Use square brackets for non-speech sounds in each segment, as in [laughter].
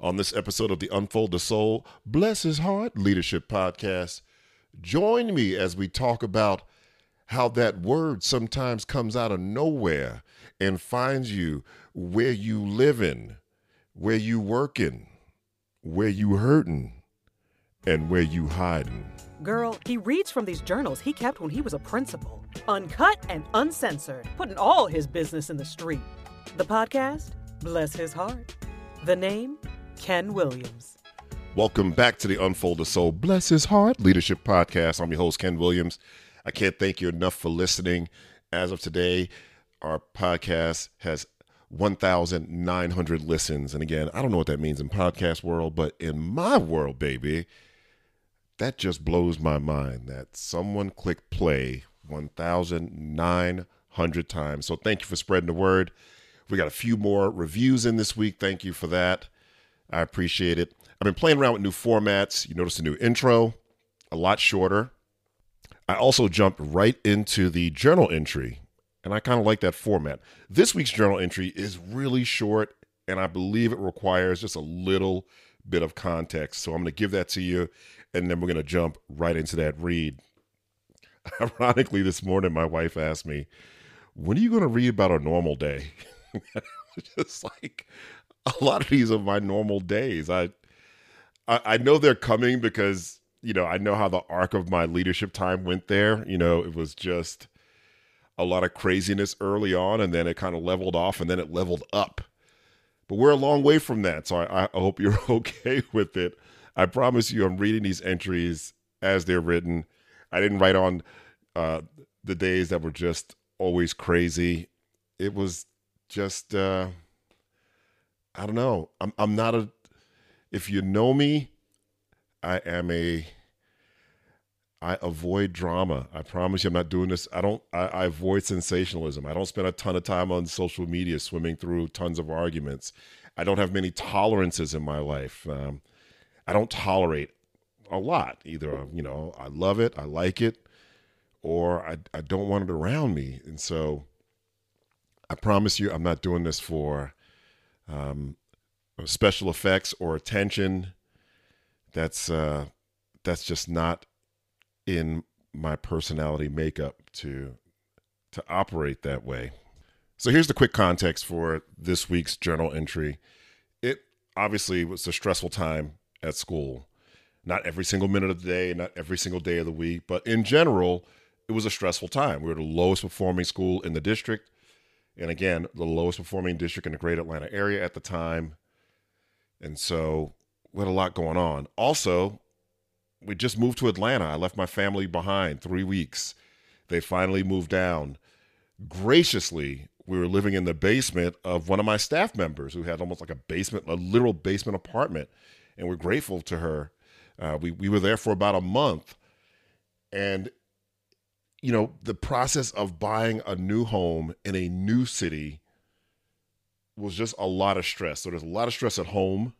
on this episode of the Unfold the Soul, Bless His Heart Leadership Podcast. Join me as we talk about how that word sometimes comes out of nowhere and finds you where you living, where you working, where you hurting, and where you hiding. Girl, he reads from these journals he kept when he was a principal, uncut and uncensored, putting all his business in the street. The podcast, Bless His Heart. The name, Ken Williams. Welcome back to the Unfold the Soul, Bless His Heart Leadership Podcast. I'm your host, Ken Williams. I can't thank you enough for listening. As of today, our podcast has 1,900 listens. And again, I don't know what that means in podcast world, but in my world, baby, that just blows my mind that someone clicked play 1,900 times. So thank you for spreading the word. We got a few more reviews in this week. Thank you for that. I appreciate it. I've been playing around with new formats. You notice a new intro, a lot shorter. I also jumped right into the journal entry, and I kind of like that format. This week's journal entry is really short, and I believe it requires just a little bit of context. So I'm going to give that to you, and then we're going to jump right into that read. [laughs] Ironically, this morning, my wife asked me, When are you going to read about a normal day? [laughs] just like [laughs] a lot of these are my normal days. I, I I know they're coming because you know I know how the arc of my leadership time went there. You know, it was just a lot of craziness early on, and then it kind of leveled off, and then it leveled up. But we're a long way from that, so I, I hope you're [laughs] okay with it. I promise you, I'm reading these entries as they're written. I didn't write on uh, the days that were just always crazy. It was just uh, I don't know. I'm I'm not a if you know me, I am a I avoid drama. I promise you I'm not doing this. I don't I, I avoid sensationalism. I don't spend a ton of time on social media swimming through tons of arguments. I don't have many tolerances in my life. Um, I don't tolerate a lot. Either you know, I love it, I like it, or I I don't want it around me. And so I promise you, I'm not doing this for um, special effects or attention. That's uh, that's just not in my personality makeup to to operate that way. So here's the quick context for this week's journal entry. It obviously was a stressful time at school. Not every single minute of the day, not every single day of the week, but in general, it was a stressful time. We were the lowest performing school in the district. And again, the lowest performing district in the great Atlanta area at the time. And so we had a lot going on. Also, we just moved to Atlanta. I left my family behind three weeks. They finally moved down. Graciously, we were living in the basement of one of my staff members who had almost like a basement, a literal basement apartment. And we're grateful to her. Uh, we, we were there for about a month. And you know, the process of buying a new home in a new city was just a lot of stress. So there's a lot of stress at home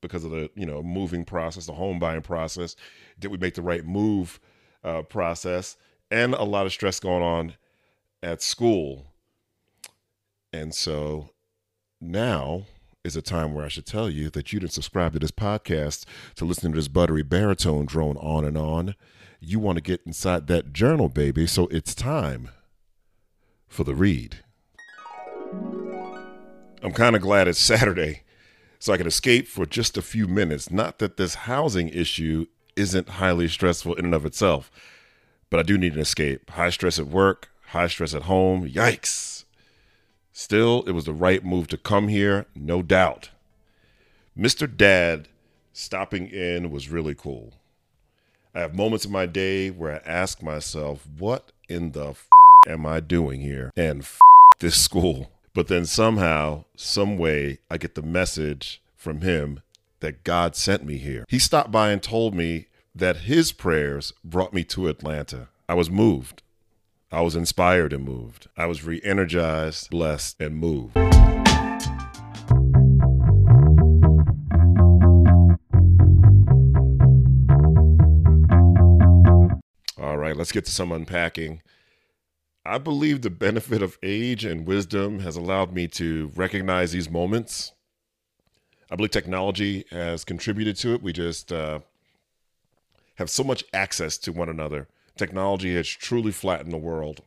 because of the, you know, moving process, the home buying process. Did we make the right move uh, process? And a lot of stress going on at school. And so now is a time where I should tell you that you didn't subscribe to this podcast to listen to this buttery baritone drone on and on you want to get inside that journal, baby. So it's time for the read. I'm kind of glad it's [laughs] Saturday so I can escape for just a few minutes. Not that this housing issue isn't highly stressful in and of itself, but I do need an escape. High stress at work, high stress at home. Yikes. Still, it was the right move to come here, no doubt. Mr. Dad stopping in was really cool. I have moments in my day where I ask myself, what in the f- am I doing here? And f- this school. But then somehow, some way, I get the message from him that God sent me here. He stopped by and told me that his prayers brought me to Atlanta. I was moved. I was inspired and moved. I was re energized, blessed, and moved. Right, let's get to some unpacking. I believe the benefit of age and wisdom has allowed me to recognize these moments. I believe technology has contributed to it. We just uh, have so much access to one another. Technology has truly flattened the world.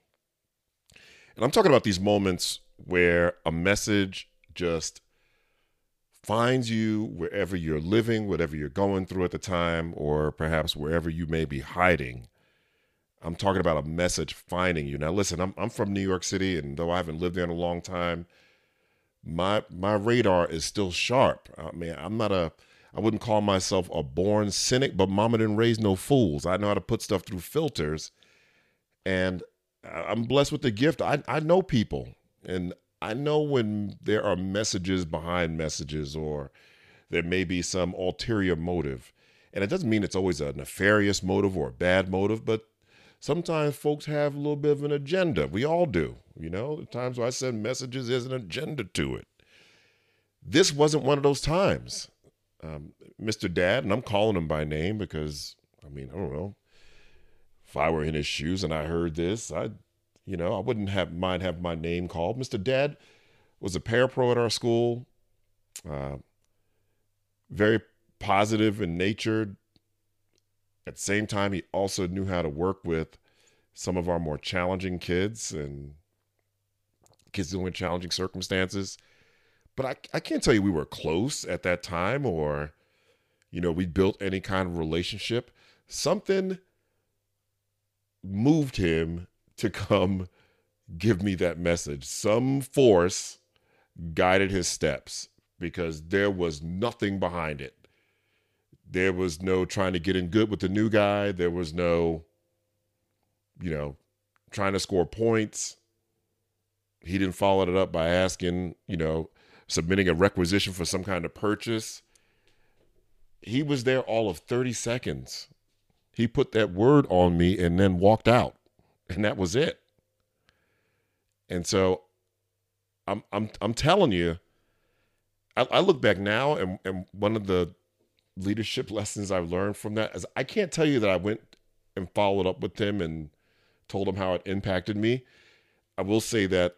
And I'm talking about these moments where a message just finds you wherever you're living, whatever you're going through at the time, or perhaps wherever you may be hiding. I'm talking about a message finding you. Now, listen, I'm, I'm from New York City, and though I haven't lived there in a long time, my my radar is still sharp. I mean, I'm not a I wouldn't call myself a born cynic, but mama didn't raise no fools. I know how to put stuff through filters, and I'm blessed with the gift. I I know people, and I know when there are messages behind messages, or there may be some ulterior motive, and it doesn't mean it's always a nefarious motive or a bad motive, but sometimes folks have a little bit of an agenda. We all do. You know, the times where I send messages, there's an agenda to it. This wasn't one of those times. Um, Mr. Dad, and I'm calling him by name because, I mean, I don't know. If I were in his shoes and I heard this, I, you know, I wouldn't have mind have my name called. Mr. Dad was a parapro at our school. Uh, very positive in nature. At the same time, he also knew how to work with some of our more challenging kids and kids dealing with challenging circumstances. But I, I can't tell you we were close at that time or, you know, we built any kind of relationship. Something moved him to come give me that message. Some force guided his steps because there was nothing behind it. There was no trying to get in good with the new guy. There was no, you know, trying to score points. He didn't follow it up by asking, you know, submitting a requisition for some kind of purchase. He was there all of 30 seconds. He put that word on me and then walked out. And that was it. And so I'm I'm I'm telling you, I, I look back now and, and one of the leadership [laughs] lessons I've learned from that is I can't tell you that I went and followed up with him and told him how it impacted me. I will say that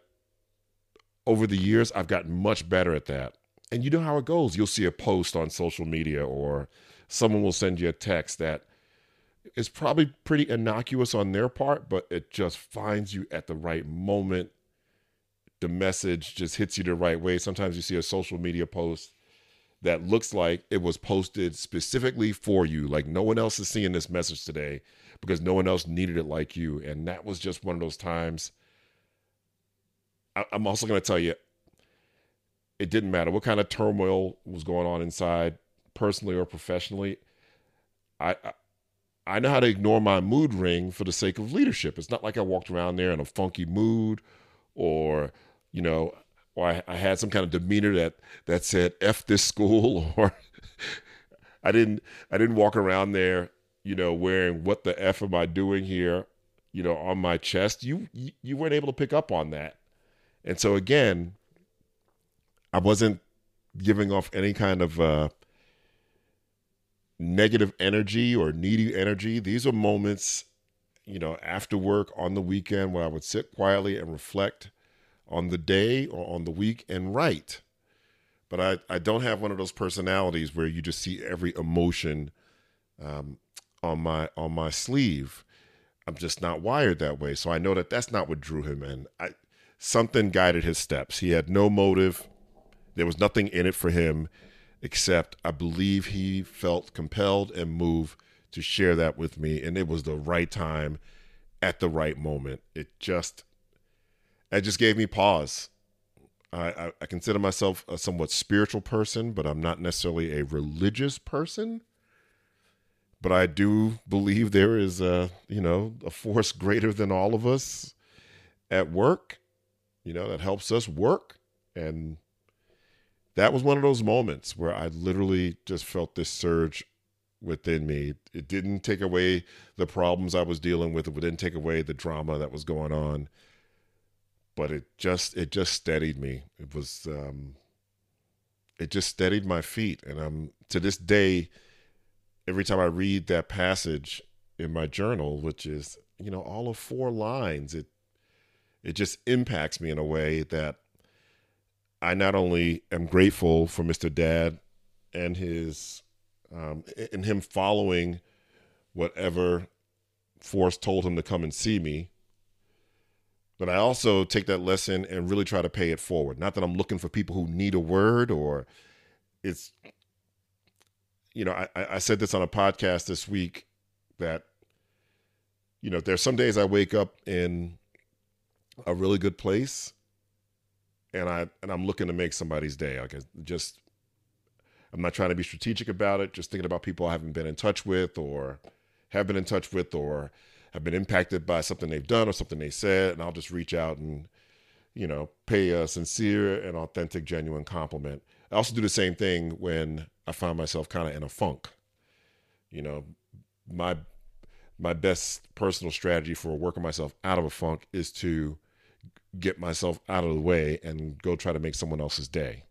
over the years, I've gotten much better at that. And you know how it goes. You'll see a post on social media or someone will send you a text that is probably pretty innocuous on their part, but it just finds you at the right moment. The message just hits you the right way. Sometimes you see a social media post that looks like it was posted specifically for you. Like no one else is seeing this message today because no one else needed it like you. And that was just one of those times I'm also going to tell you, it didn't matter what kind of turmoil was going on inside, personally or professionally. I, I I know how to ignore my mood ring for the sake of leadership. It's not like I walked around there in a funky mood, or you know, or I, I had some kind of demeanor that that said "f this school," [laughs] or I didn't I didn't walk around there, you know, wearing "what the f am I doing here," you know, on my chest. You you weren't able to pick up on that. And so again, I wasn't giving off any kind of uh, negative energy or needy energy. These are moments, you know, after work on the weekend where I would sit quietly and reflect on the day or on the week and write. But I, I don't have one of those personalities where you just see every emotion um, on my on my sleeve. I'm just not wired that way. So I know that that's not what drew him in. I something guided his steps. He had no motive. There was nothing in it for him except I believe he felt compelled and moved to share that with me and it was the right time at the right moment. It just it just gave me pause. I, I, I consider myself a somewhat spiritual person, but I'm not necessarily a religious person. But I do believe there is a, you know, a force greater than all of us at work you know, that helps us work. And that was one of those moments where I literally just felt this surge within me. It didn't take away the problems I was dealing with. It didn't take away the drama that was going on. But it just it just steadied me. It was um it just steadied my feet. And I'm to this day, every time I read that passage in my journal, which is, you know, all of four lines, it it just impacts me in a way that I not only am grateful for Mr. Dad and his um, and him following whatever force told him to come and see me. But I also take that lesson and really try to pay it forward. Not that I'm looking for people who need a word or it's, you know, I, I said this on a podcast this week that, you know, there's some days I wake up in a really good place and I and I'm looking to make somebody's day. Like just I'm not trying to be strategic about it, just thinking about people I haven't been in touch with or have been in touch with or have been impacted by something they've done or something they said, and I'll just reach out and, you know, pay a sincere and authentic, genuine compliment. I also do the same thing when I find myself kind of in a funk. You know, my my best personal strategy for working myself out of a funk is to get myself out of the way and go try to make someone else's day.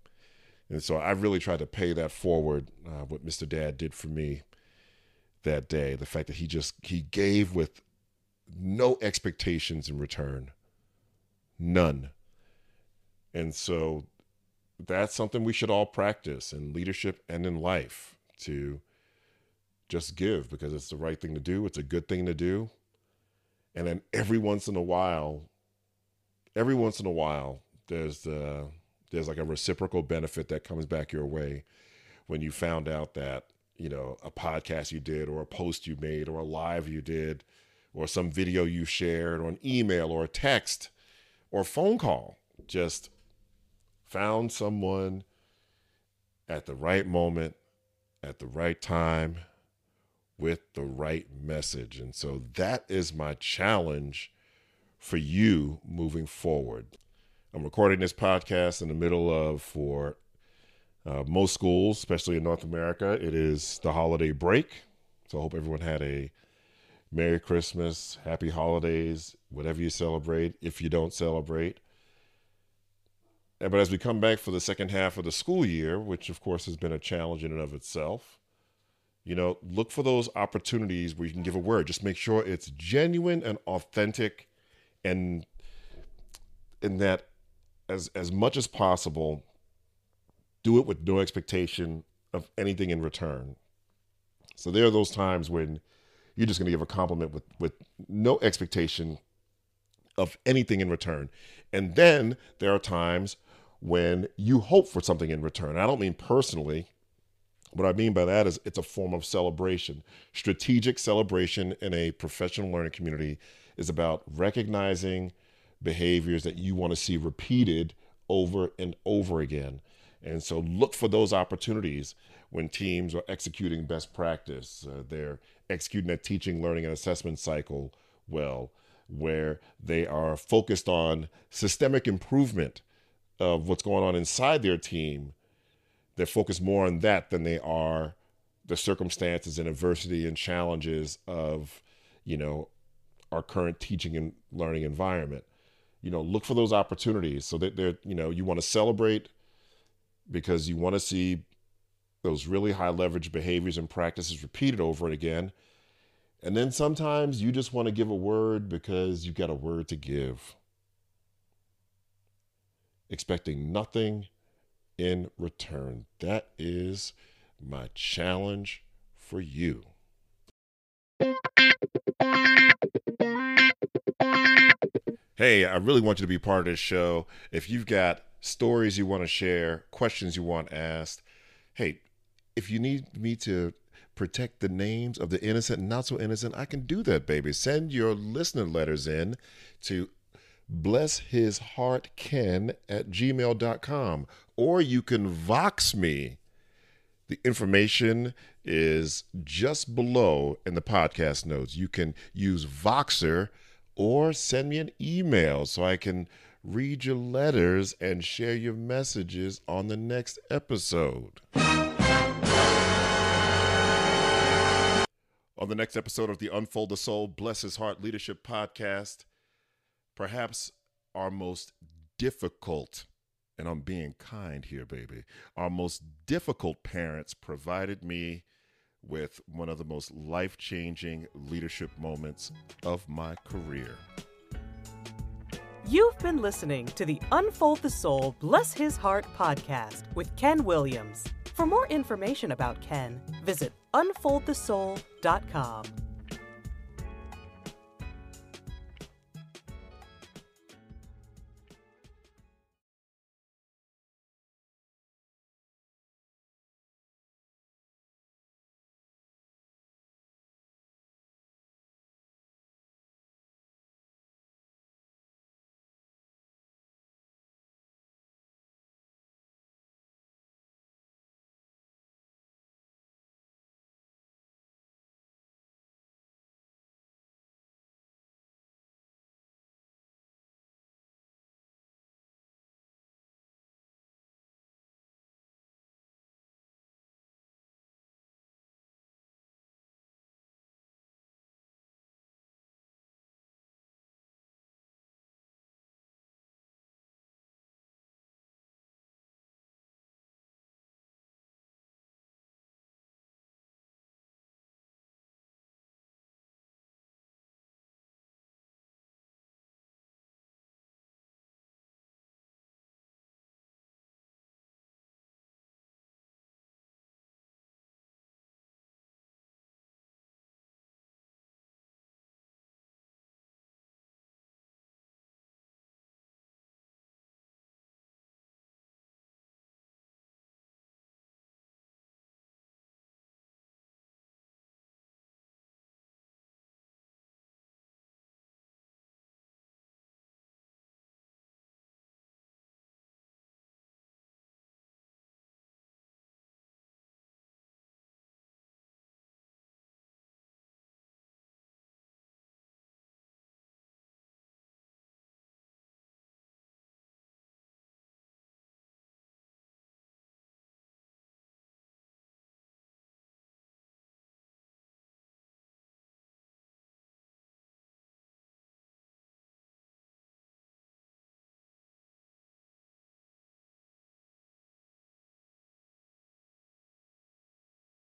And so I really tried to pay that forward, uh, what Mr. Dad did for me that day. The fact that he just he gave with no expectations in return, none. And so that's something we should all practice in leadership and in life to just give because it's the right thing to do. It's a good thing to do. And then every once in a while, every once in a while, there's the there's like a reciprocal benefit that comes back your way when you found out that you know a podcast you did or a post you made or a live you did or some video you shared or an email or a text or phone call. Just found someone at the right moment at the right time with the right message. And so that is my challenge for you moving forward. I'm recording this podcast in the middle of for uh, most schools, especially in North America, it is the holiday break. So I hope everyone had a Merry Christmas, Happy Holidays, whatever you celebrate, if you don't celebrate. But as we come back for the second half of the school year, which of course has been a challenge in and of itself, you know, look for those opportunities where you can give a word. Just make sure it's genuine and authentic and in that as as much as possible do it with no expectation of anything in return. So there are those times when you're just going to give a compliment with with no expectation of anything in return. And then there are times when you hope for something in return. I don't mean personally. What I mean by that is it's a form of celebration. Strategic celebration in a professional learning community is about recognizing behaviors that you want to see repeated over and over again. And so look for those opportunities when teams are executing best practice. Uh, they're executing a teaching, learning, and assessment cycle well, where they are focused on systemic improvement of what's going on inside their team. They're focused more on that than they are the circumstances and adversity and challenges of, you know, our current teaching and learning environment you know, look for those opportunities so that they're, you know, you want to celebrate because you want to see those really high leverage behaviors and practices repeated over and again. And then sometimes you just want to give a word because you've got a word to give, expecting nothing in return. That is my challenge for you. hey, I really want you to be part of this show. If you've got stories you want to share, questions you want asked, hey, if you need me to protect the names of the innocent and not so innocent, I can do that, baby. Send your listener letters in to blesshisheartken at gmail.com or you can vox me. The information is just below in the podcast notes. You can use Voxer or send me an email so I can read your letters and share your messages on the next episode. On the next episode of the Unfold the Soul, Bless His Heart Leadership Podcast, perhaps our most difficult, and I'm being kind here, baby, our most difficult parents provided me with one of the most life changing leadership moments of my career. You've been listening to the Unfold the Soul, Bless His Heart podcast with Ken Williams. For more information about Ken, visit unfoldthesoul.com.